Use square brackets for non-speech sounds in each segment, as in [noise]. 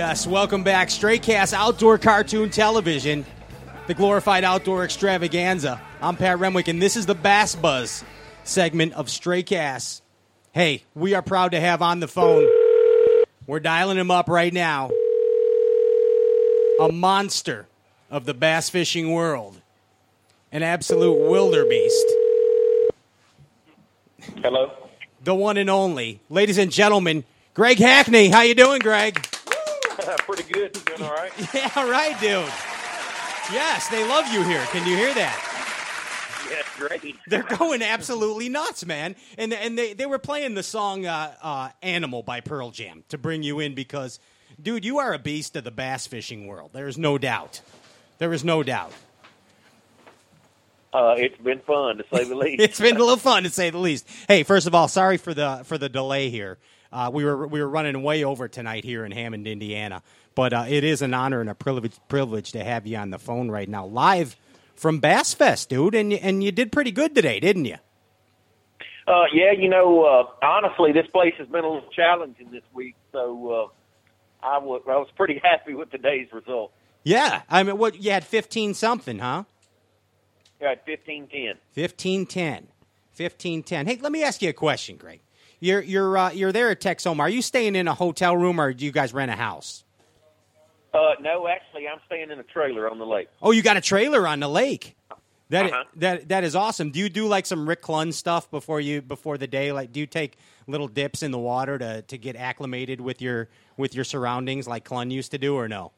Yes, welcome back. Straycast Outdoor Cartoon Television, the glorified outdoor extravaganza. I'm Pat Remwick, and this is the Bass Buzz segment of Straycast. Hey, we are proud to have on the phone. We're dialing him up right now. A monster of the bass fishing world, an absolute wildebeest. Hello. The one and only, ladies and gentlemen, Greg Hackney. How you doing, Greg? [laughs] Pretty good. Doing all right? [laughs] Yeah, right, dude. Yes, they love you here. Can you hear that? Yeah, great. They're going absolutely nuts, man. And and they, they were playing the song uh, uh, "Animal" by Pearl Jam to bring you in because, dude, you are a beast of the bass fishing world. There is no doubt. There is no doubt. Uh, it's been fun to say the [laughs] least. It's been a little fun to say the least. Hey, first of all, sorry for the for the delay here. Uh, we were we were running way over tonight here in Hammond, Indiana, but uh, it is an honor and a privilege privilege to have you on the phone right now, live from Bass Fest, dude. And you, and you did pretty good today, didn't you? Uh, yeah, you know, uh, honestly, this place has been a little challenging this week, so uh, I was I was pretty [laughs] happy with today's result. Yeah, I mean, what you had fifteen something, huh? Yeah, fifteen ten. Fifteen ten. Fifteen ten. Hey, let me ask you a question, Greg. You're you're uh, you're there at Texoma. Are you staying in a hotel room or do you guys rent a house? Uh, no, actually, I'm staying in a trailer on the lake. Oh, you got a trailer on the lake. That Uh-huh. that that is awesome. Do you do like some Rick Clunn stuff before you before the day? Like, do you take little dips in the water to to get acclimated with your with your surroundings, like Clunn used to do, or no?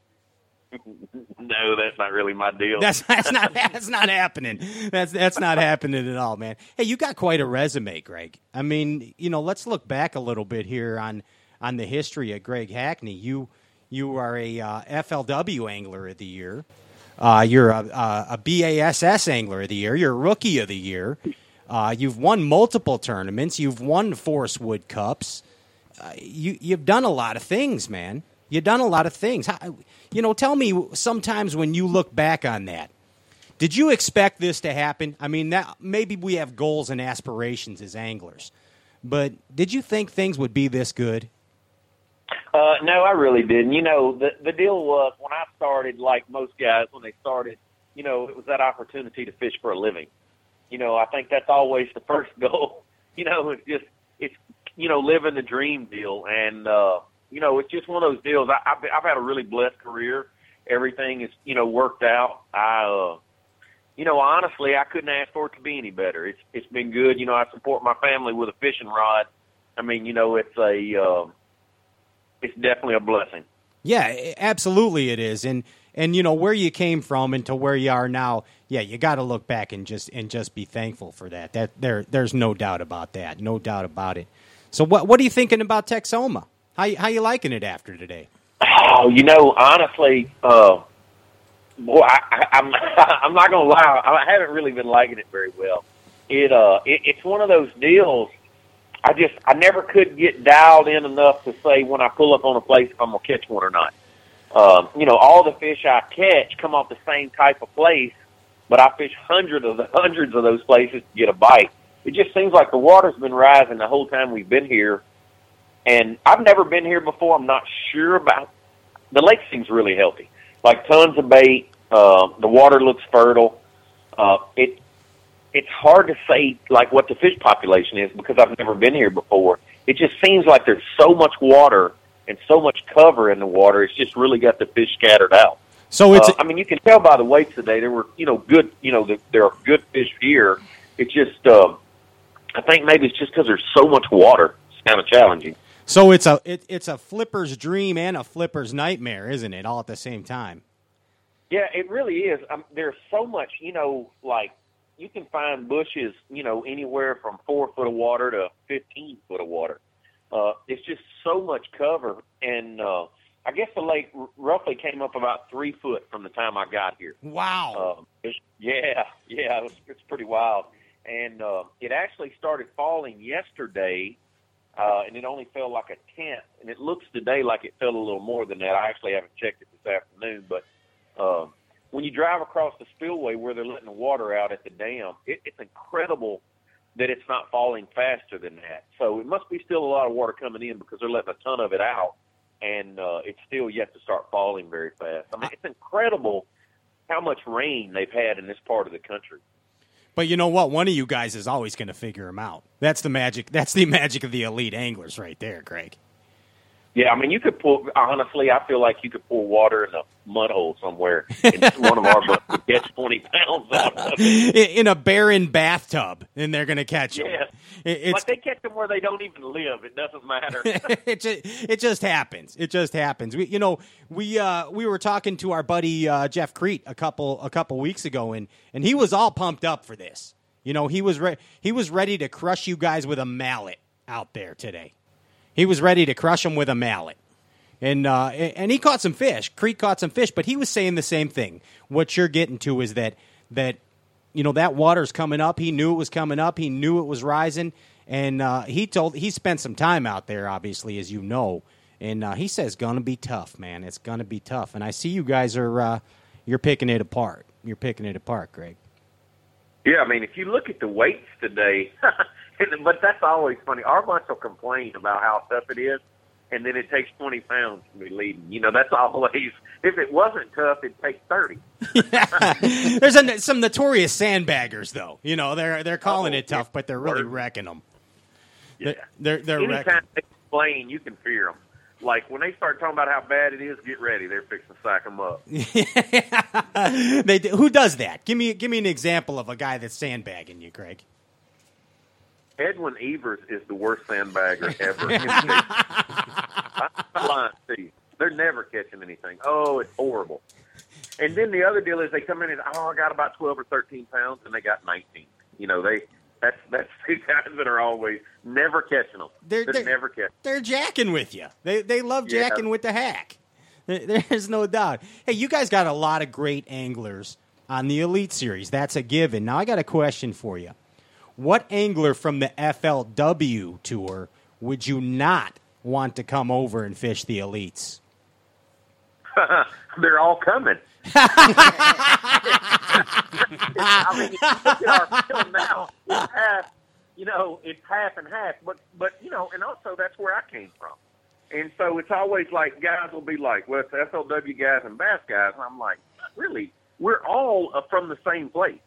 No, that's not really my deal. That's that's not that's not happening. That's that's not happening at all, man. Hey, you got quite a resume, Greg. I mean, you know, let's look back a little bit here on on the history of Greg Hackney. You you are a uh, FLW Angler of the Year. Uh, you're a, a, a BASS Angler of the Year. You're a Rookie of the Year. Uh, you've won multiple tournaments. You've won Forest Wood Cups. Uh, you you've done a lot of things, man. You've done a lot of things. How, you know, tell me sometimes when you look back on that, did you expect this to happen? I mean, that maybe we have goals and aspirations as anglers, but did you think things would be this good? Uh, no, I really didn't. You know, the the deal was when I started, like most guys when they started, you know, it was that opportunity to fish for a living. You know, I think that's always the [laughs] first goal. You know, it's just it's you know living the dream deal, and uh, you know, it's just one of those deals. I, I've I've had a really blessed career. Everything is you know worked out. I uh, you know, honestly, I couldn't ask for it to be any better. It's it's been good. You know, I support my family with a fishing rod. I mean, you know, it's a uh, it's definitely a blessing. Yeah, absolutely it is. And and you know where you came from and to where you are now. Yeah, you got to look back and just and just be thankful for that. That there there's no doubt about that. No doubt about it. So what what are you thinking about Texoma? How how you liking it after today? Oh, you know, honestly, uh, boy, I, I, I'm [laughs] I'm not gonna lie. I haven't really been liking it very well. It uh, it, it's one of those deals. I just I never could get dialed in enough to say when I pull up on a place if I'm gonna catch one or not. Um, you know, all the fish I catch come off the same type of place, but I fish hundreds of the hundreds of those places to get a bite. It just seems like the water's been rising the whole time we've been here, and I've never been here before. I'm not sure about the lake seems really healthy. Like tons of bait. Uh, the water looks fertile. Uh, it it's hard to say like what the fish population is because I've never been here before. It just seems like there's so much water and so much cover in the water. It's just really got the fish scattered out. So it's Uh, I mean, you can tell by the weights today. There were, you know, good. You know, there are good fish here. It's just, uh, I think maybe it's just because there's so much water. It's kind of challenging. So it's a it, it's a flipper's dream and a flipper's nightmare, isn't it? All at the same time. Yeah, it really is. Um, there's so much, you know, like you can find bushes, you know, anywhere from four foot of water to 15 foot of water. Uh, it's just so much cover. And uh, I guess the lake r- roughly came up about three foot from the time I got here. Wow. Um, it's, yeah, yeah, it was, it's pretty wild. And uh, it actually started falling yesterday, uh, and it only fell like a tenth. And it looks today like it fell a little more than that. I actually haven't checked it this afternoon, but uh, when you drive across the spillway where they're letting the water out at the dam, it, it's incredible that it's not falling faster than that. So it must be still a lot of water coming in because they're letting a ton of it out. and uh, it's still yet to start falling very fast. I mean, it's incredible how much rain they've had in this part of the country. But you know what? One of you guys is always going to figure them out. That's the magic. That's the [laughs] magic of the elite anglers, right there, Greg. Yeah, I mean, you could pour. Honestly, I feel like you could pour water in a mud hole somewhere, and one of our boats would catch twenty pounds out of it. [laughs] in a barren bathtub, and they're going to catch them. Yeah, it's but they catch them where they don't even live. It doesn't matter. [laughs] it just it just happens. It just happens. We, you know, we uh, we were talking to our buddy uh, Jeff Kriet a couple a couple weeks ago, and and he was all pumped up for this. You know, he was re- he was ready to crush you guys with a mallet out there today. He was ready to crush him with a mallet. And uh, and he caught some fish. Kriet caught some fish, but he was saying the same thing. What you're getting to is that that you know that water's coming up. He knew it was coming up. He knew it was rising, and uh, he told he spent some time out there, obviously, as you know. And uh, he says, "Gonna be tough, man. It's gonna be tough." And I see you guys are uh, you're picking it apart. You're picking it apart, Greg. Yeah, I mean, if you look at the weights today, [laughs] [laughs] but that's always funny. Our bunch will complain about how tough it is, and then it takes 20 pounds to be leading. You know, that's [laughs] always, if it wasn't tough, it'd take 30. [laughs] There's a, some notorious sandbaggers, though. You know, they're they're calling Oh, it tough, but they're really Word. wrecking them. Yeah. They're they're, they're wrecking. Anytime they complain, you can fear them. Like when they start talking about how bad it is, get ready. They're fixing to sack them up. they do- who does that? Give me give me an example of a guy that's sandbagging you, Greg. Edwin Evers is the worst sandbagger ever. I'm lying to you. They're never catching anything. Oh, it's horrible. And then the other deal is they come in and oh, I got about twelve or thirteen pounds, and they got nineteen. You know, they that's that's [laughs] two guys that are always never catching them. They're- They're, they're- never catching. They're jacking with you. They they love Yeah. jacking with the hack. There's no doubt. Hey, you guys got a lot of great anglers on the Elite Series. That's a given. Now I got a question for you. What angler from the FLW tour would you not want to come over and fish the Elites? [laughs] They're all coming. [laughs] I mean, look at our film now. It's half, you know, it's half and half. But, but you know, and also that's where I came from. And so it's always like guys will be like, "Well, it's FLW guys and bass guys," and I'm like, "Really? We're all uh, from the same place."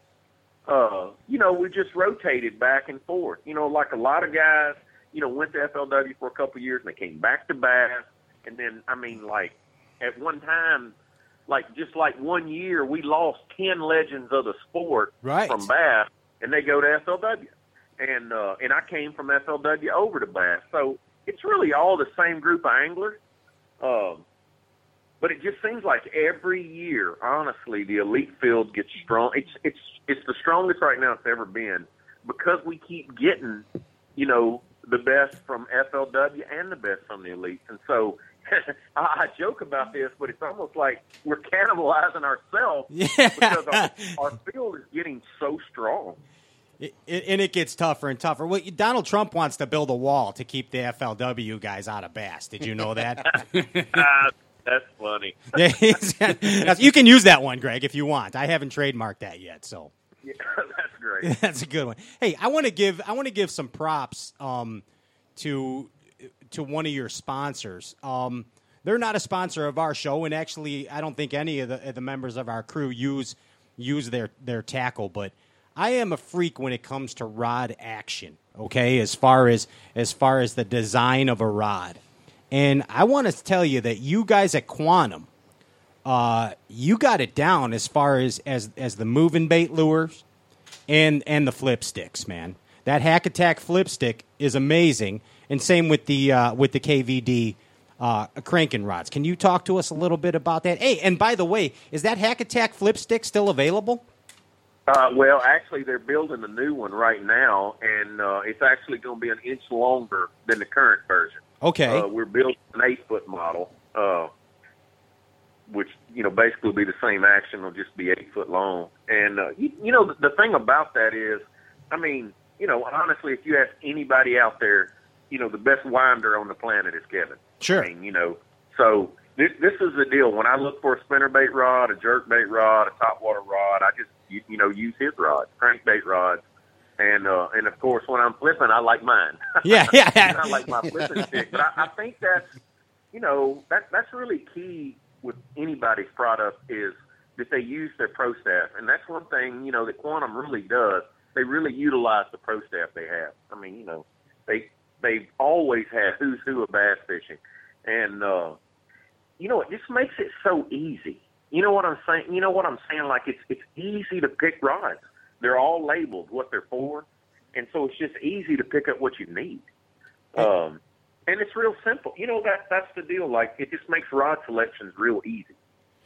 Uh, you know, we just rotated back and forth. You know, like a lot of guys, you know, went to FLW for a couple of years and they came back to bass. And then, I mean, like at one time, like just like one year, we lost ten legends of the sport Right. from bass, and they go to FLW. And uh, and I came from FLW over to bass, so it's really all the same group of anglers. Um, but it just seems like every year, honestly, the elite field gets strong. It's it's it's the strongest right now it's ever been because we keep getting, you know, the best from FLW and the best from the elites. And so [laughs] I, I joke about this, but it's almost like we're cannibalizing ourselves because our, our [laughs] field is getting so strong. It, it, and it gets tougher and tougher. Well, Donald Trump wants to build a wall to keep the FLW guys out of bass. Did you know that? Ah, [laughs] that's funny. [laughs] [laughs] You can use that one, Greg, if you want. I haven't trademarked that yet, so Yeah, [laughs] that's great. that's a good one. Hey, I want to give I want to give some props um, to to one of your sponsors. Um, they're not a sponsor of our show, and actually, I don't think any of the, of the members of our crew use use their their tackle. But I am a freak when it comes to rod action. Okay, as far as as far as the design of a rod, and I want to tell you that you guys at Quantum uh, you got it down as far as as as the moving bait lures and and the flip sticks, man. That hack attack flip stick is amazing, and same with the uh, with the KVD uh, cranking rods. Can you talk to us a little bit about that? Hey, and by the way, is that hack attack flip stick still available? Uh, well, actually, they're building a new one right now, and uh, it's actually going to be an inch longer than the current version. Okay, Uh, we're building an eight foot model, uh, which you know basically will be the same action. It'll just be eight foot long. And uh, you, you know the, the thing about that is, I mean, you know, honestly, if you ask anybody out there, you know, the best winder on the planet is Kevin. Sure. I mean, you know, so this, this is the deal. When I look for a spinnerbait rod, a jerkbait rod, a topwater rod, I just you, you know use his rods, crankbait rods, and uh, and of course when I'm flipping, I like mine. [laughs] yeah, yeah, I like my flipping stick, but I, I think that's you know, that that's really key with anybody's product is that they use their pro staff, and that's one thing you know that Quantum really does. They really utilize the pro staff they have. I mean, you know, they they've always had who's who of bass fishing, and uh, you know, it just makes it so easy. You know what I'm saying? You know what I'm saying? Like it's it's easy to pick rods. They're all labeled what they're for, and so it's just easy to pick up what you need. Um, and it's real simple. You know that that's the deal. Like it just makes rod selections real easy.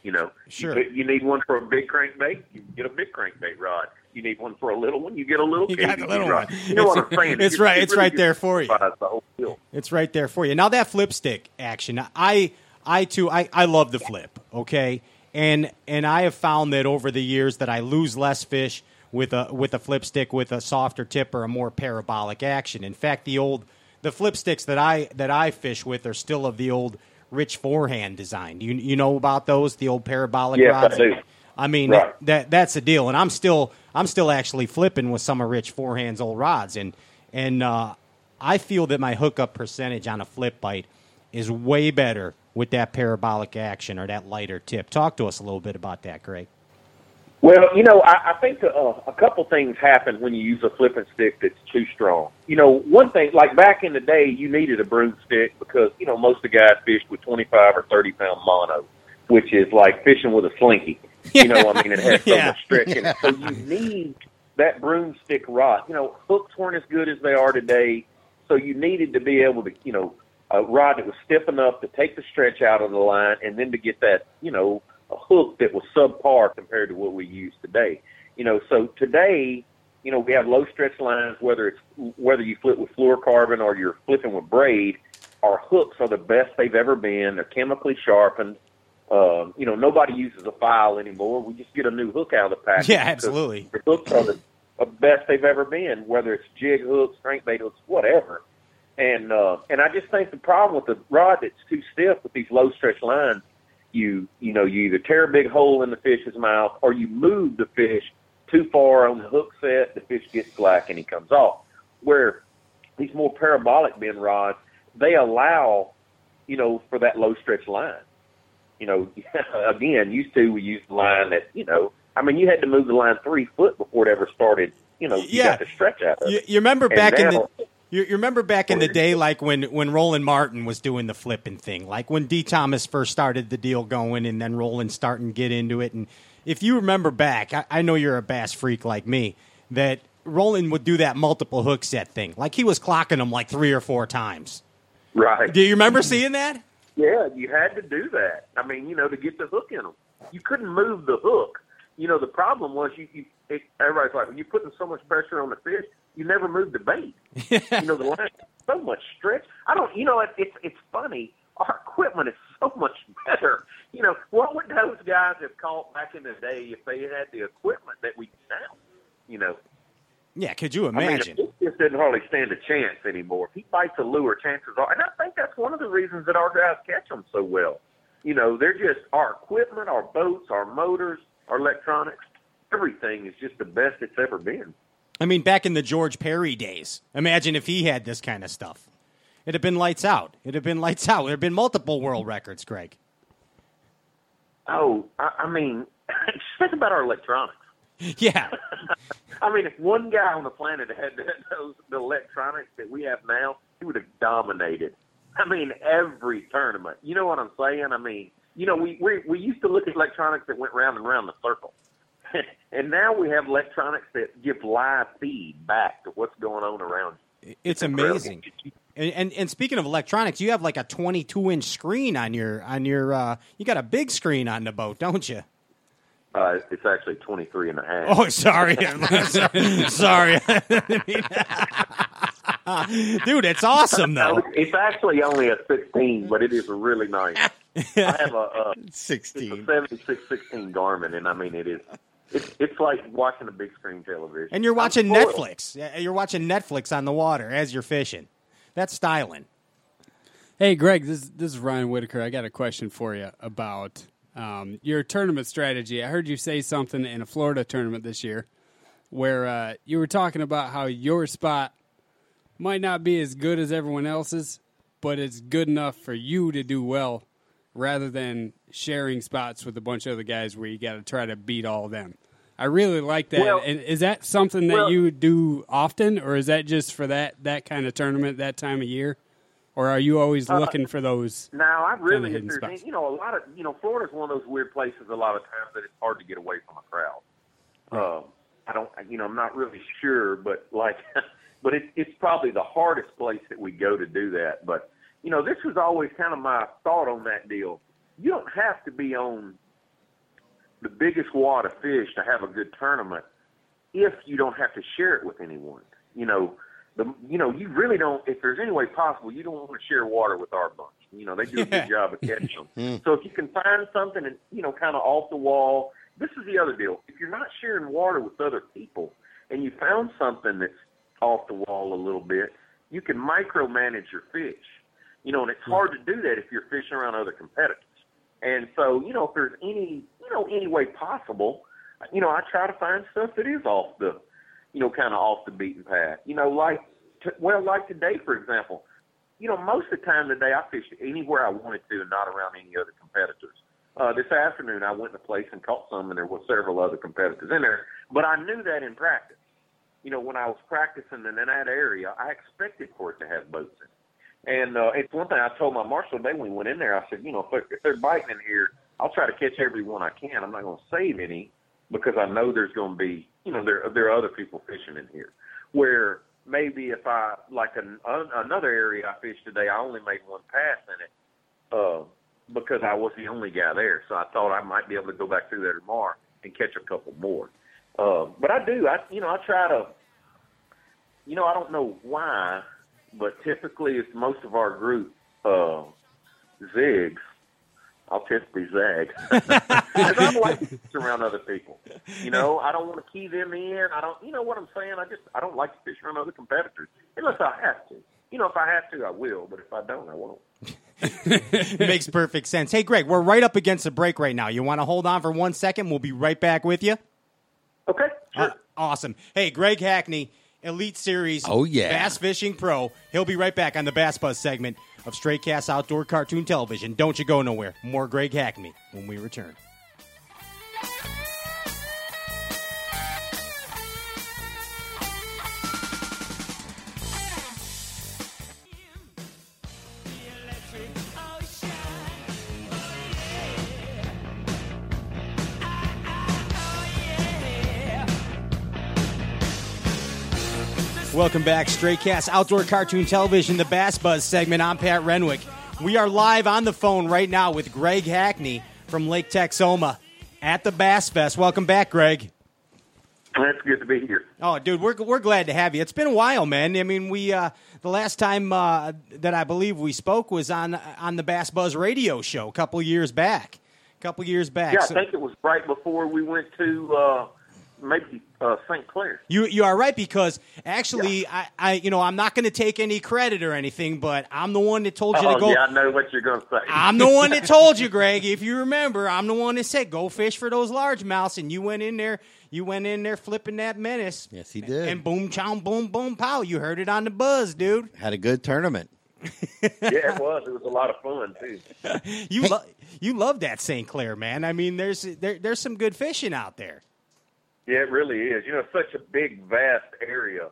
You know, Sure. You, you need one for a big crankbait, you get a big crankbait rod. You need one for a little one, you get a little. You got KVD the little rod. one. You know what It's- I'm saying? it's It- right- it it's really right there for you. The whole. It's right there for you. Now that flip stick action, I I too I, I love the flip, okay? And and I have found that over the years that I lose less fish with a with a flip stick with a softer tip or a more parabolic action. In fact, the old the flip sticks that I that I fish with are still of the old rich forehand design. You you know about those, the old parabolic Yes, I rods? do. I mean Right. that that's the deal, and I'm still I'm still actually flipping with some of Rich Forehand's old rods, and and uh, I feel that my hookup percentage on a flip bite is way better with that parabolic action or that lighter tip. Talk to us a little bit about that, Greg. Well, you know, I, I think uh, a couple things happen when you use a flipping stick that's too strong. You know, one thing, like back in the day, you needed a broomstick because, you know, most of the guys fished with 25 or 30 pound mono, which is like fishing with a slinky. You know, I mean, it has [laughs] so Yeah. much stretch in it. So you need that broomstick rod. You know, hooks weren't as good as they are today, so you needed to be able to, you know, a rod that was stiff enough to take the stretch out of the line and then to get that, you know, a hook that was subpar compared to what we use today. You know, so today, you know, we have low stretch lines, whether it's whether you flip with fluorocarbon or you're flipping with braid, our hooks are the best they've ever been. They're chemically sharpened. Um, you know, nobody uses a file anymore. We just get a new hook out of the package. Yeah, absolutely. The hooks are the, the best they've ever been, whether it's jig hooks, crankbait hooks, whatever. And uh, and I just think the problem with the rod that's too stiff with these low stretch lines, you you know you either tear a big hole in the fish's mouth or you move the fish too far on the hook set, the fish gets slack and he comes off. Where these more parabolic bend rods, they allow, you know, for that low stretch line. You know, [laughs] again, used to we used the line that, you know, I mean, you had to move the line three foot before it ever started. You know, you Yeah. got the stretch out of You, it. you remember And back in the you, you remember back in the day, like when when Roland Martin was doing the flipping thing, like when Dee Thomas first started the deal going, and then Roland starting to get into it. And if you remember back, I, I know you're a bass freak like me, that Roland would do that multiple hook set thing, like he was clocking them like three or four times. Right. Do you remember seeing that? Yeah, you had to do that. I mean, you know, to get the hook in them, you couldn't move the hook. You know, the problem was you. you it, everybody's like, when you're putting so much pressure on the fish, you never move the bait. [laughs] you know, the line so much stretch. I don't. You know, it, it's it's funny. Our equipment is so much better. You know, what would those guys have caught back in the day if they had the equipment that we now? You know, Yeah, could you I mean, imagine? it just doesn't hardly stand a chance anymore. If he bites a lure, chances are, and I think that's one of the reasons that our guys catch them so well. You know, they're just our equipment, our boats, our motors, our electronics, everything is just the best it's ever been. I mean, back in the George Perry days, imagine if he had this kind of stuff. It'd have been lights out. It'd have been lights out. There'd been multiple world records, Greg. Oh, I, I mean, [laughs] just think about our electronics. [laughs] Yeah. [laughs] I mean, if one guy on the planet had those the electronics that we have now, he would have dominated. I mean, every tournament. You know what I'm saying? I mean, you know, we we we used to look at electronics that went round and round the circle, [laughs] and now we have electronics that give live feed back to what's going on around. you. It's incredible. amazing. And, and and speaking of electronics, you have like a 22 inch screen on your on your. Uh, you got a big screen on the boat, don't you? Uh, it's actually 23 and a half. Oh, [laughs] sorry, [laughs] sorry, dude. It's awesome though. it's actually only a 16, but it is really nice. I have a, a it's a 16. 7616 Garmin, and I mean it is. It's it's like watching a big screen television. And you're watching Netflix. Yeah, You're watching Netflix on the water as you're fishing. That's styling. Hey, Greg, this, this is Ryan Whitaker. I got a question for you about um, your tournament strategy. I heard you say something in a Florida tournament this year where uh, you were talking about how your spot might not be as good as everyone else's, but it's good enough for you to do well, rather than sharing spots with a bunch of other guys where you got to try to beat all of them. I really like that. Well- and is that something that well- you do often, or is that just for that that kind of tournament that time of year, or are you always Uh, looking for those? Now, I really, there's, spots. you know, a lot of, you know, Florida's one of those weird places. A lot of times that it's hard to get away from a crowd. Um, I don't, you know, I'm not really sure, but like, [laughs] but it, it's probably the hardest place that we go to do that. But you know, this was always kind of my thought on that deal. You don't have to be on the biggest wad of fish to have a good tournament if you don't have to share it with anyone. You know, the you know you really don't. If there's any way possible, you don't want to share water with our bunch. You know, they do a good [laughs] job of catching them. Hmm. so if you can find something and you know, kind of off the wall. This is the other deal. If you're not sharing water with other people, and you found something that's off the wall a little bit, you can micromanage your fish. You know, and it's hmm. hard to do that if you're fishing around other competitors. And so, you know, if there's any, know, any way possible, you know, I try to find stuff that is off the, you know, kind of off the beaten path. You know, like, t- well, like today, for example, you know, most of the time today I fished anywhere I wanted to and not around any other competitors. Uh, this afternoon I went to a place and caught some and there were several other competitors in there, but I knew that in practice. You know, when I was practicing in that area, I expected for it to have boats in it. And uh, it's one thing I told my marshal today when we went in there. I said, you know, if they're, if they're biting in here, I'll try to catch every one I can. I'm not going to save any because I know there's going to be, you know, there there are other people fishing in here. Where maybe if I like an, an, another area I fished today, I only made one pass in it uh, because I was the only guy there. So I thought I might be able to go back through there tomorrow and catch a couple more. Uh, but I do, I you know, I try to, you know, I don't know why but typically it's most of our group uh, zigs. I'll typically zag because [laughs] I don't like to fish around other people. You know, I don't want to key them in. I don't, you know what I'm saying? I just I don't like to fish around other competitors unless I have to. You know, if I have to, I will. But if I don't, I won't. It [laughs] makes perfect sense. Hey, Greg, we're right up against a break right now. You want to hold on for one second? We'll be right back with you. Okay, sure. Uh, awesome. Hey, Greg Hackney, Elite Series. Oh, yeah. Bass Fishing Pro. He'll be right back on the Bass Buzz segment of Straight Cast Outdoor Cartoon Television. Don't you go nowhere. More Greg Hackney when we return. Welcome back, Straight Cast Outdoor Cartoon Television, the Bass Buzz segment. I'm Pat Renwick. We are live on the phone right now with Greg Hackney from Lake Texoma at the Bass Fest. Welcome back, Greg. That's good to be here. Oh, dude, we're we're glad to have you. It's been a while, man. I mean, we uh, the last time uh, that I believe we spoke was on on the Bass Buzz radio show a couple years back. A couple years back. Yeah, I So- think it was right before we went to uh, maybe uh, St. Clair. You you are right because actually I, I you know I'm not going to take any credit or anything, but I'm the one that told you Oh to go. yeah, I know what you're going to say. I'm the one that told you, [laughs] Greg. If you remember, I'm the one that said go fish for those largemouths, and you went in there. You went in there flipping that menace. Yes, he did. And boom, chow, boom, boom, pow. You heard it on the buzz, dude. Had a good tournament. [laughs] yeah, it was. It was a lot of fun too. You lo- you love that St. Clair, man. I mean, there's there, there's some good fishing out there. Yeah, it really is. You know, such a big, vast area.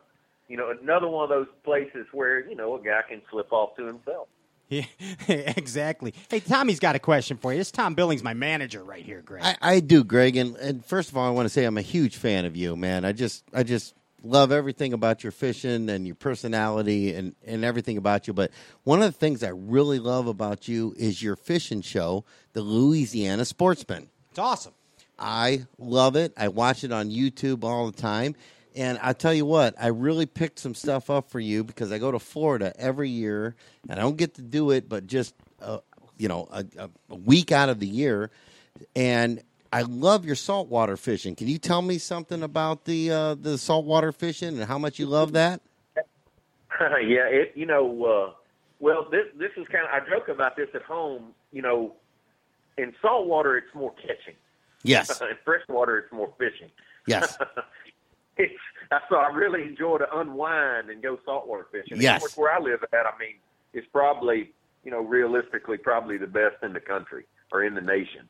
You know, another one of those places where you know a guy can slip off to himself. Yeah, [laughs] exactly. Hey, Tommy's got a question for you. This is Tom Billings, my manager, right here, Greg. I, I do, Greg, and, and first of all, I want to say I'm a huge fan of you, man. I just I just love everything about your fishing and your personality and, and everything about you. But one of the things I really love about you is your fishing show, the Louisiana Sportsman. it's awesome. I love it. I watch it on YouTube all the time. And I tell you what, I really picked some stuff up for you because I go to Florida every year, and I don't get to do it, but just uh, you know a, a- week out of the year. And I love your saltwater fishing. Can you tell me something about the uh, the saltwater fishing and how much you love that? [laughs] yeah, it. You know, uh, well, this this is kind of. I joke about this at home. You know, in saltwater it's more catching. Yes, [laughs] in freshwater it's more fishing. yes, [laughs] it's, so I really enjoy to unwind and go saltwater fishing. Yes. Of course, where I live at, I mean, is probably, you know, realistically probably the best in the country or in the nation.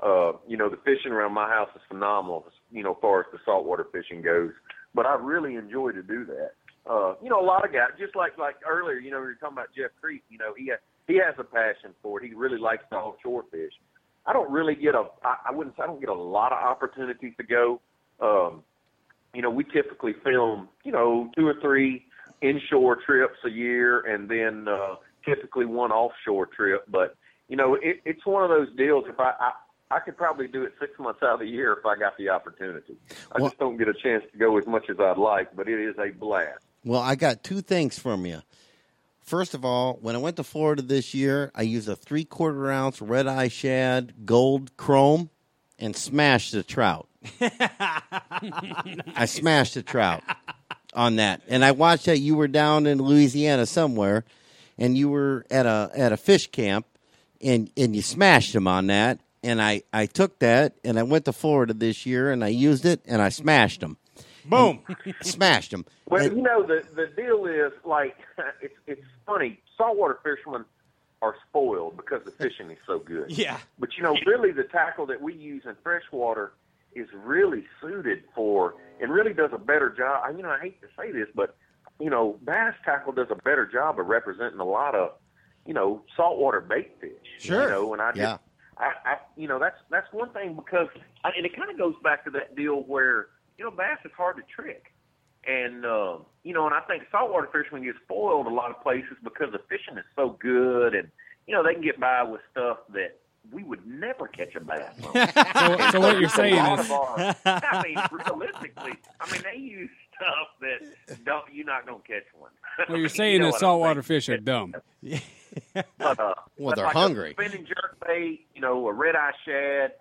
Uh, you know, the fishing around my house is phenomenal, you know, as far as the saltwater fishing goes. But I really enjoy to do that. Uh, you know, a lot of guys, just like like earlier, you know, we were talking about Jeff Kriet. You know, he has, he has a passion for it. He really likes to offshore fish. I don't really get a, I, I wouldn't say I don't get a lot of opportunities to go. Um, you know, we typically film, you know, two or three inshore trips a year, and then uh, typically one offshore trip. But you know, it, it's one of those deals. If I, I I could probably do it six months out of the year if I got the opportunity. I Well- just don't get a chance to go as much as I'd like, but it is a blast. Well, I got two things from you. First of all, when I went to Florida this year, I used a three quarter ounce red eye shad gold chrome and smashed the trout. [laughs] I smashed the trout on that. And I watched that you were down in Louisiana somewhere and you were at a at a fish camp and and you smashed them on that and I I took that and I went to Florida this year and I used it and I smashed them. Boom. [laughs] Smashed them. Well, And- you know, the the deal is like [laughs] it's it's funny. Saltwater fishermen are spoiled because the fishing is so good. [laughs] yeah. But you know, really, the tackle that we use in freshwater is really suited for, and really does a better job. I- You know, I hate to say this, but you know, bass tackle does a better job of representing a lot of, you know, saltwater bait fish. Sure. You know, and I just, Yeah. I, I, you know, that's that's one thing because, I, and it kind of goes back to that deal where you know, bass is hard to trick. And uh, you know, and I think saltwater fishermen get spoiled a lot of places because the fishing is so good, and you know they can get by with stuff that we would never catch a bass. on. [laughs] So, so what you're saying is, our- I mean, [laughs] realistically, I mean they use stuff that don't you're not gonna catch one. what you're [laughs] You saying know is what I'm saltwater fish are dumb. But, uh, Well, but they're like hungry. A spinning jerk bait, you know, a red eye shad,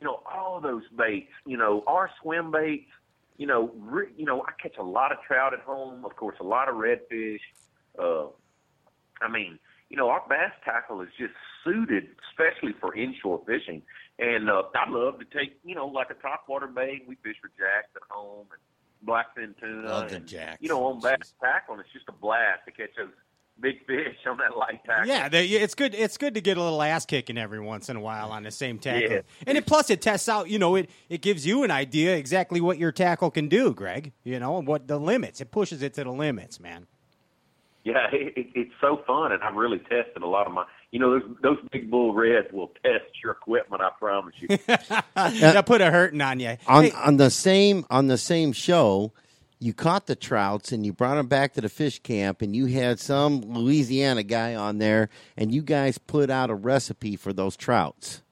you know, all those baits, you know, our swim baits, you know, re- you know, I catch a lot of trout at home, of course, a lot of redfish. Uh, I mean, you know, our bass tackle is just suited, especially for inshore fishing. And uh, I love to take, you know, like a topwater bait. We fish for jacks at home and blackfin tuna. Love the jacks. You know, on bass Jeez. tackle, and it's just a blast to catch those big fish on that light tackle. Yeah, they, it's good. It's good to get a little ass kicking every once in a while on the same tackle, Yeah. and it, plus it tests out. You know, it it gives you an idea exactly what your tackle can do, Greg. You know, and what the limits. It pushes it to the limits, man. Yeah, it, it, it's so fun, and I've really tested a lot of my. You know, those those big bull reds will test your equipment. I promise you. [laughs] that put a hurting on you. on Hey, on the same on the same show, you caught the trouts and you brought them back to the fish camp, and you had some Louisiana guy on there, and you guys put out a recipe for those trouts,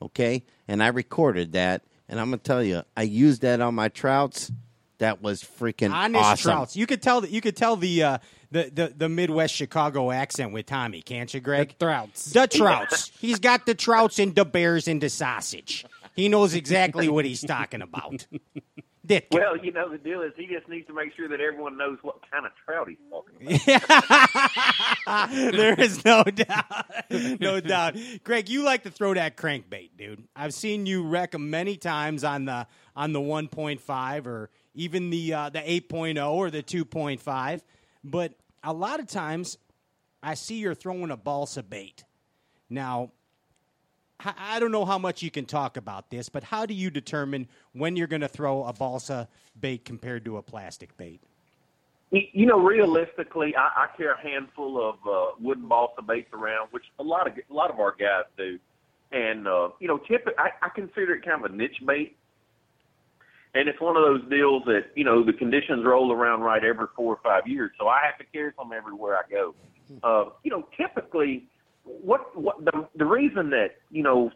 okay? And I recorded that, and I'm gonna tell you, I used that on my trouts. That was freaking honest awesome. trouts. You could tell that. You could tell the uh, the, the the Midwest Chicago accent with Tommy, can't you, Greg? The Trouts. The trouts. He's got the trouts and the bears and the sausage. He knows exactly what he's talking about. [laughs] Dick. well, you know, the deal is he just needs to make sure that everyone knows what kind of trout he's talking about. [laughs] there is no doubt. No doubt. Greg, you like to throw that crankbait, dude. I've seen you wreck 'em many times on the on the 1.5 or even the uh, the 8.0 or the 2.5. But a lot of times I see you're throwing a balsa bait. Now, I don't know how much you can talk about this, but how do you determine when you're going to throw a balsa bait compared to a plastic bait? You know, realistically, I, I carry a handful of uh, wooden balsa baits around, which a lot of a lot of our guys do. And uh, you know, typically, I, I consider it kind of a niche bait. And it's one of those deals that you know the conditions roll around right every four or five years, so I have to carry some everywhere I go. Uh, you know, typically, what what the the reason that you know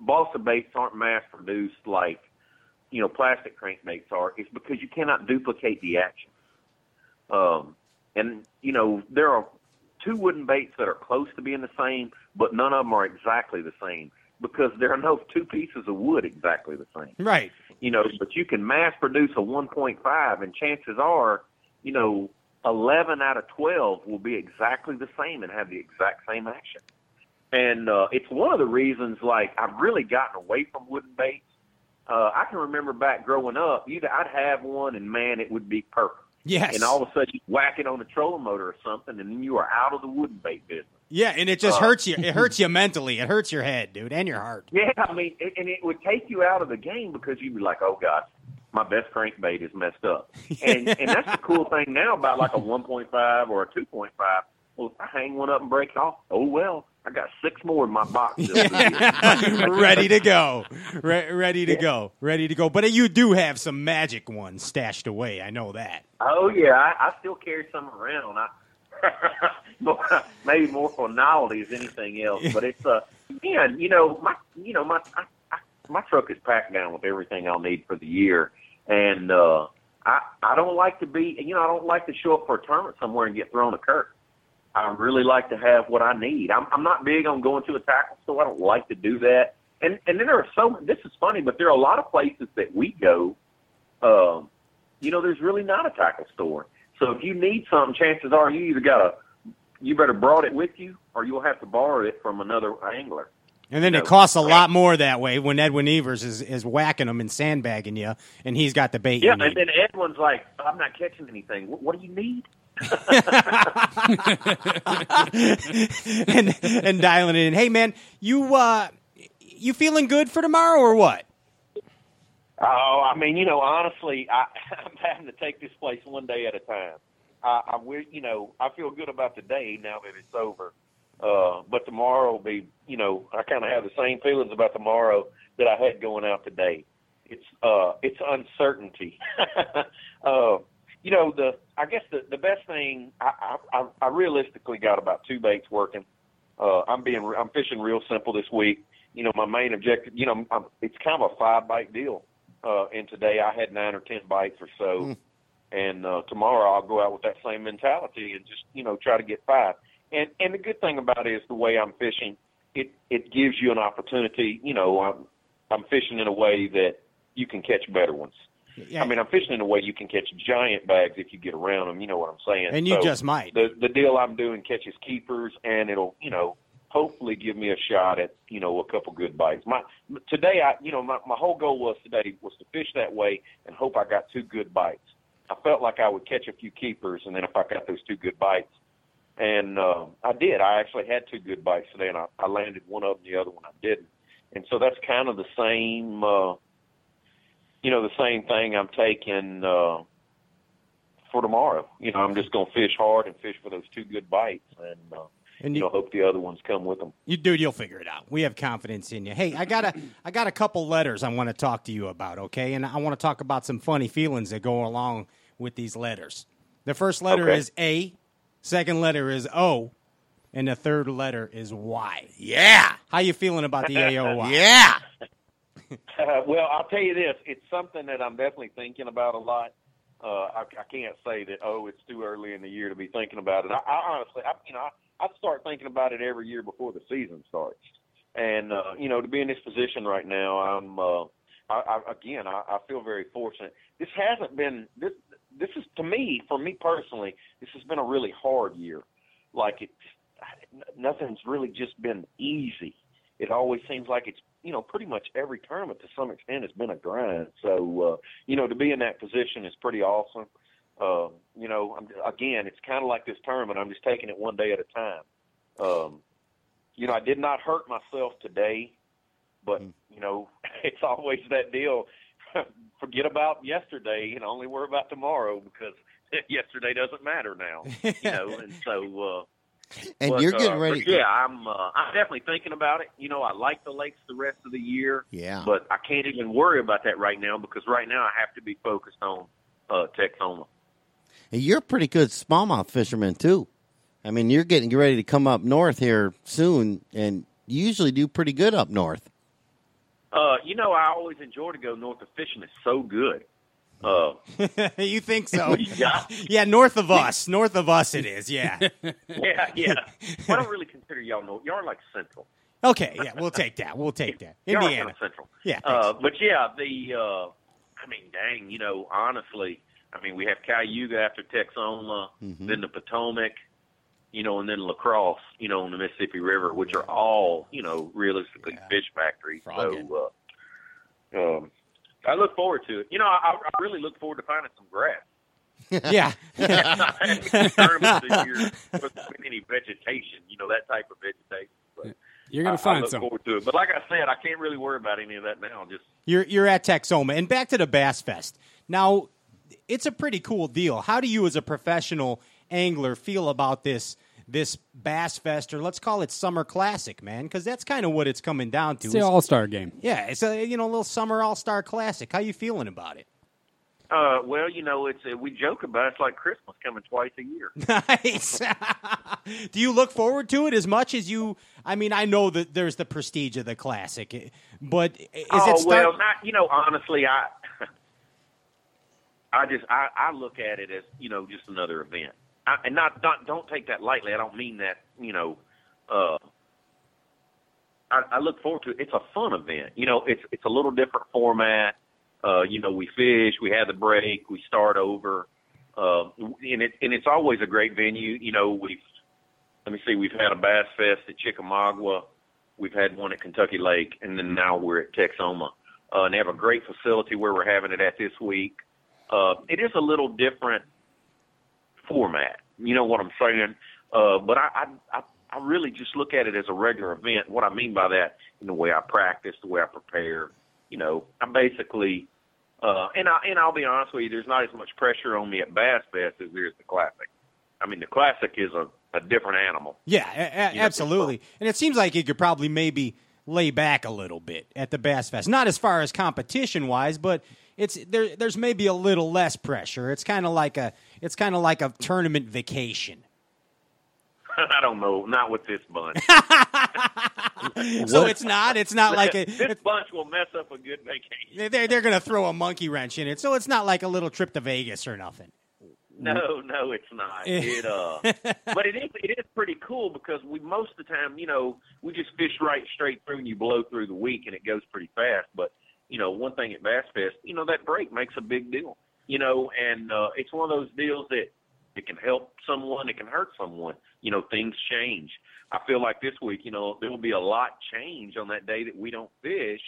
balsa baits aren't mass produced like you know plastic crankbaits are is because you cannot duplicate the action. Um, and you know there are two wooden baits that are close to being the same, but none of them are exactly the same because there are no two pieces of wood exactly the same. Right. You know, but you can mass produce a 1.5, and chances are, you know, 11 out of 12 will be exactly the same and have the exact same action. And uh, it's one of the reasons, like, I've really gotten away from wooden baits. Uh, I can remember back growing up, you'd, I'd have one, and man, it would be perfect Yes. And all of a sudden you whack it on a trolling motor or something, and then you are out of the wooden bait business. Yeah, and it just Uh, hurts you. It [laughs] hurts you mentally. It hurts your head, dude, and your heart. Yeah, I mean, it, and it would take you out of the game because you'd be like, "Oh gosh, my best crankbait is messed up." [laughs] And and that's the cool thing now about like a 1.5 or a 2.5. Well, if I hang one up and break it off, oh well, I got six more in my box. [laughs] ready to go. Re- ready to go. Ready to go. But you do have some magic ones stashed away. I know that. Oh yeah, I, I still carry some around. I [laughs] maybe more for novelty as anything else. But it's uh, man, you know my, you know my, I, I, my truck is packed down with everything I'll need for the year, and uh, I I don't like to be, you know, I don't like to show up for a tournament somewhere and get thrown a curve. I really like to have what I need. I'm I'm not big on going to a tackle store. I don't like to do that. And and then there are so this is funny, but there are a lot of places that we go. Um, you know, there's really not a tackle store. So if you need something, chances are you either got to you better brought it with you, or you'll have to borrow it from another angler. And then No. it costs a lot more that way when Edwin Evers is, is whacking them and sandbagging you, and he's got the bait. Yeah, and then Edwin's like, I'm not catching anything. What, what do you need? [laughs] [laughs] and and dialing it in. Hey man, you uh you feeling good for tomorrow or what? Oh, I mean, you know, honestly, I, [laughs] I'm having to take this place one day at a time. I, I you know, I feel good about the day now that it's over. Uh, but tomorrow will be, you know, I kind of have the same feelings about tomorrow that I had going out today. It's, uh, it's uncertainty. [laughs] uh, you know, the, I guess the, the best thing, I, I, I realistically got about two baits working. Uh, I'm being, I'm fishing real simple this week. You know, my main objective, you know, I'm, it's kind of a five bite deal. Uh, and today I had nine or ten bites or so. And uh, tomorrow I'll go out with that same mentality and just, you know, try to get five. And and the good thing about it is the way I'm fishing, it it gives you an opportunity. You know, I'm I'm fishing in a way that you can catch better ones. Yeah, I mean, I'm fishing in a way you can catch giant bags if you get around them. You know what I'm saying? and you So just might. the the deal I'm doing catches keepers, and it'll you know hopefully give me a shot at you know a couple good bites. My today I you know my my whole goal was today was to fish that way and hope I got two good bites. I felt like I would catch a few keepers, and then if I got those two good bites, and uh, I did. I actually had two good bites today, and I, I landed one of them, the other one I didn't. And so that's kind of the same, uh, you know, the same thing I'm taking uh, for tomorrow. You know, I'm just going to fish hard and fish for those two good bites, and uh, And you you, know, hope the other ones come with them. you dude, you'll figure it out. We have confidence in you. Hey, I got a I got a couple letters I want to talk to you about, okay? And I want to talk about some funny feelings that go along with these letters. The first letter Okay. is A, second letter is O, and the third letter is Y. Yeah. How you feeling about the AOY? [laughs] Yeah. Uh, well, I'll tell you this: it's something that I'm definitely thinking about a lot. Uh, I, I can't say that oh, it's too early in the year to be thinking about it. I, I honestly, I, you know, I, I start thinking about it every year before the season starts. And uh, you know, to be in this position right now, I'm uh, I, I, again, I, I feel very fortunate. This hasn't been this. This is to me, for me personally, this has been a really hard year. Like it, nothing's really just been easy. It always seems like it's you know pretty much every tournament to some extent has been a grind. So uh, you know to be in that position is pretty awesome. Uh, you know, I'm, again, it's kind of like this tournament. I'm just taking it one day at a time. Um, you know, I did not hurt myself today, but you know, [laughs] it's always that deal. [laughs] Forget about yesterday and only worry about tomorrow because [laughs] yesterday doesn't matter now. You know, and so. Uh, And but, you're getting uh, ready. yeah, I'm. Uh, I'm definitely thinking about it. You know, I like the lakes the rest of the year, Yeah. but I can't even worry about that right now because right now I have to be focused on uh, Texoma. And you're a pretty good smallmouth fisherman too. I mean, you're getting ready to come up north here soon, and you usually do pretty good up north. Uh, you know, I always enjoy to go north of fishing. It's so good. Uh, [laughs] you think so? [laughs] yeah, Yeah, north of us. North of us it is, yeah. [laughs] yeah, yeah. I don't really consider y'all north. Y'all are like central. Okay, yeah, we'll take that. We'll take that. Indiana. kind of central. Yeah, Uh, but yeah, the uh, I mean, dang, you know, honestly, I mean, we have Cayuga after Texoma, Mm-hmm. then the Potomac, you know, and then La Crosse, you know, on the Mississippi River, which are all, you know, realistically Yeah. fish factories. Frogging. So, uh, um, I look forward to it. You know, I, I really look forward to finding some grass. [laughs] yeah. [laughs] [laughs] tournaments this year with any vegetation, you know, that type of vegetation. But You're gonna find I find look some. forward to it. But like I said, I can't really worry about any of that now. Just You're you're at Texoma, and back to the Bass Fest. Now, it's a pretty cool deal. How do you, as a professional angler, feel about this this Bass Fest, or let's call it Summer Classic, man? Because that's kind of what it's coming down to. It's the All Star game. yeah, it's a you know little Summer All Star Classic. How you feeling about it? Uh, well, you know, it's uh, we joke about it, it's like Christmas coming twice a year. [laughs] Nice. [laughs] do you look forward to it as much as you? I mean, I know that there's the prestige of the classic, but is oh it start- well, not you know. Honestly, I [laughs] I just I, I look at it as you know just another event, I, and not not don't take that lightly. I don't mean that you know. uh I, I look forward to it. It's a fun event. You know, it's it's a little different format. Uh, you know, we fish, we have the break, we start over, uh, and it and it's always a great venue. You know, we've let me see, we've had a bass fest at Chickamauga, we've had one at Kentucky Lake, and then now we're at Texoma. Uh, and they have a great facility where we're having it at this week. Uh, it is a little different format. You know what I'm saying? Uh, but I, I, I, I really just look at it as a regular event. What I mean by that, in the way I practice, the way I prepare. You know, I'm basically, uh, and I and I'll be honest with you, there's not as much pressure on me at Bass Fest as there is the Classic. I mean, the Classic is a, a different animal. Yeah, a- a- know, absolutely. And it seems like you could probably maybe lay back a little bit at the Bass Fest. Not as far as competition wise, but it's there. There's maybe a little less pressure. It's kind of like a it's kind of like a tournament vacation. [laughs] I don't know, not with this bunch. [laughs] So it's not. It's not like a. this bunch will mess up a good vacation. They're they're gonna throw a monkey wrench in it. So it's not like a little trip to Vegas or nothing. No, no, it's not. [laughs] It uh, but it is it is pretty cool because we most of the time, you know, we just fish right straight through and you blow through the week and it goes pretty fast. But you know, one thing at Bass Fest, you know, that break makes a big deal. You know, and uh, it's one of those deals that it can help someone, it can hurt someone. You know, things change. I feel like this week, you know, there will be a lot change on that day that we don't fish.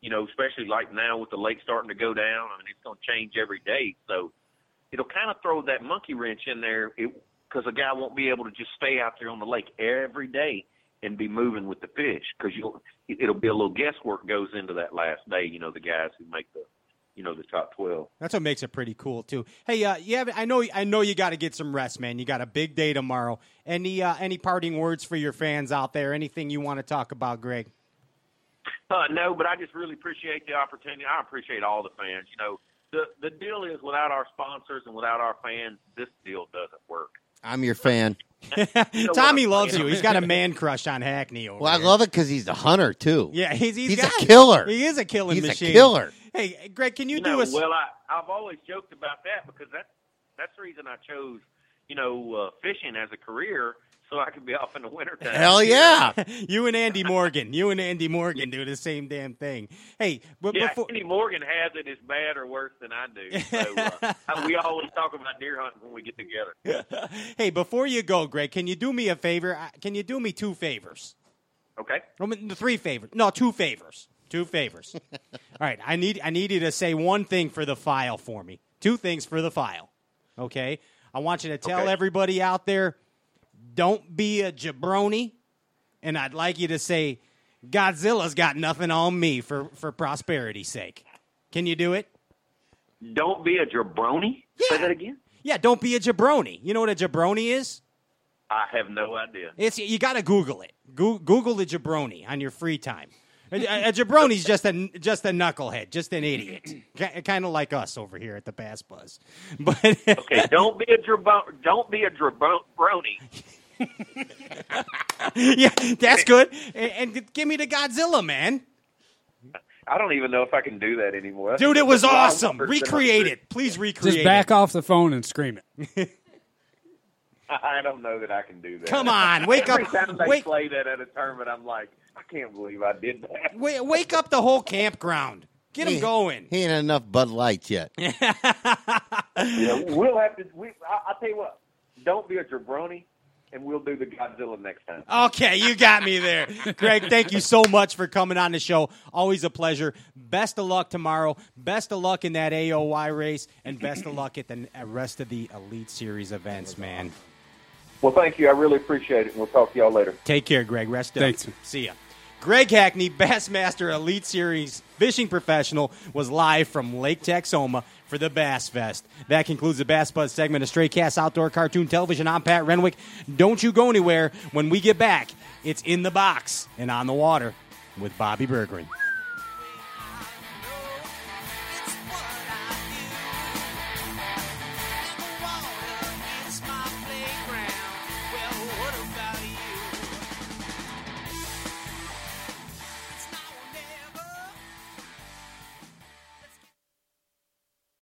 You know, especially like now with the lake starting to go down. I mean, it's going to change every day. So it'll kind of throw that monkey wrench in there because a guy won't be able to just stay out there on the lake every day and be moving with the fish because you'll it'll be a little guesswork goes into that last day. You know, the guys who make the you know the top twelve. That's what makes it pretty cool too. Hey, uh, you have, I know I know you got to get some rest, man. You got a big day tomorrow. Any uh, any parting words for your fans out there? Anything you want to talk about, Greg? Uh, no, but I just really appreciate the opportunity. I appreciate all the fans. You know, the the deal is without our sponsors and without our fans, this deal doesn't work. I'm your fan. [laughs] Tommy loves you. He's got a [laughs] man crush on Hackney over Well, I here. love it because he's a hunter too. Yeah, he's he's, He's a got it. killer. He is a killing He's a machine. killer. Hey, Greg, can you, You do know, us? well, I I've always joked about that because that's that's the reason I chose you know uh, fishing as a career so I could be off in the wintertime. Hell yeah! [laughs] you and Andy Morgan. You and Andy Morgan do the same damn thing. Hey, but Yeah, before Andy Morgan has it as bad or worse than I do. So uh, [laughs] we always talk about deer hunting when we get together. [laughs] hey, before you go, Greg, can you do me a favor? Can you do me two favors? Okay. I mean, the three favors. No, two favors. Two favors. All right, I need I need you to say one thing for the file for me. Two things for the file. Okay? I want you to tell Okay. everybody out there don't be a jabroni and I'd like you to say Godzilla's got nothing on me for for prosperity's sake. Can you do it? Don't be a jabroni. Yeah. Say that again. Yeah, don't be a jabroni. You know what a jabroni is? I have no idea. It's you got to Google it. Go, Google the jabroni on your free time. A, a, jabroni's just a just a knucklehead, just an idiot, [clears throat] kind of like us over here at the Bass Buzz. [laughs] But Okay, don't be a jabro- don't be a jabroni. [laughs] [laughs] yeah, that's good. And, and give me the Godzilla, man, I don't even know if I can do that anymore. dude. It was That's a lot awesome. Recreate it, [laughs] please. Recreate. Just back it. off the phone and scream it. I don't know that I can do that. Come on, [laughs] wake Every up, time they wake, play that at a tournament, I'm like, I can't believe I did that. wake, wake up the whole campground. Get him He- going. He ain't enough Bud Lights yet. Yeah, we'll have to. We, I, I'll tell you what. Don't be a jabroni. And we'll do the Godzilla next time. Okay, you got me there. Greg, thank you so much for coming on the show. Always a pleasure. Best of luck tomorrow. Best of luck in that AOY race, and best of luck at the uh, rest of the Elite Series events, man. Well, thank you. I really appreciate it, and we'll talk to y'all later. Take care, Greg. Rest up. Thanks. See ya. Greg Hackney, Bassmaster Elite Series fishing professional, was live from Lake Texoma for the Bass Fest. That concludes the Bass Buzz segment of Stray Cast Outdoor Cartoon Television. I'm Pat Renwick. Don't you go anywhere. When we get back, it's in the box and on the water with Bobby Bergeron.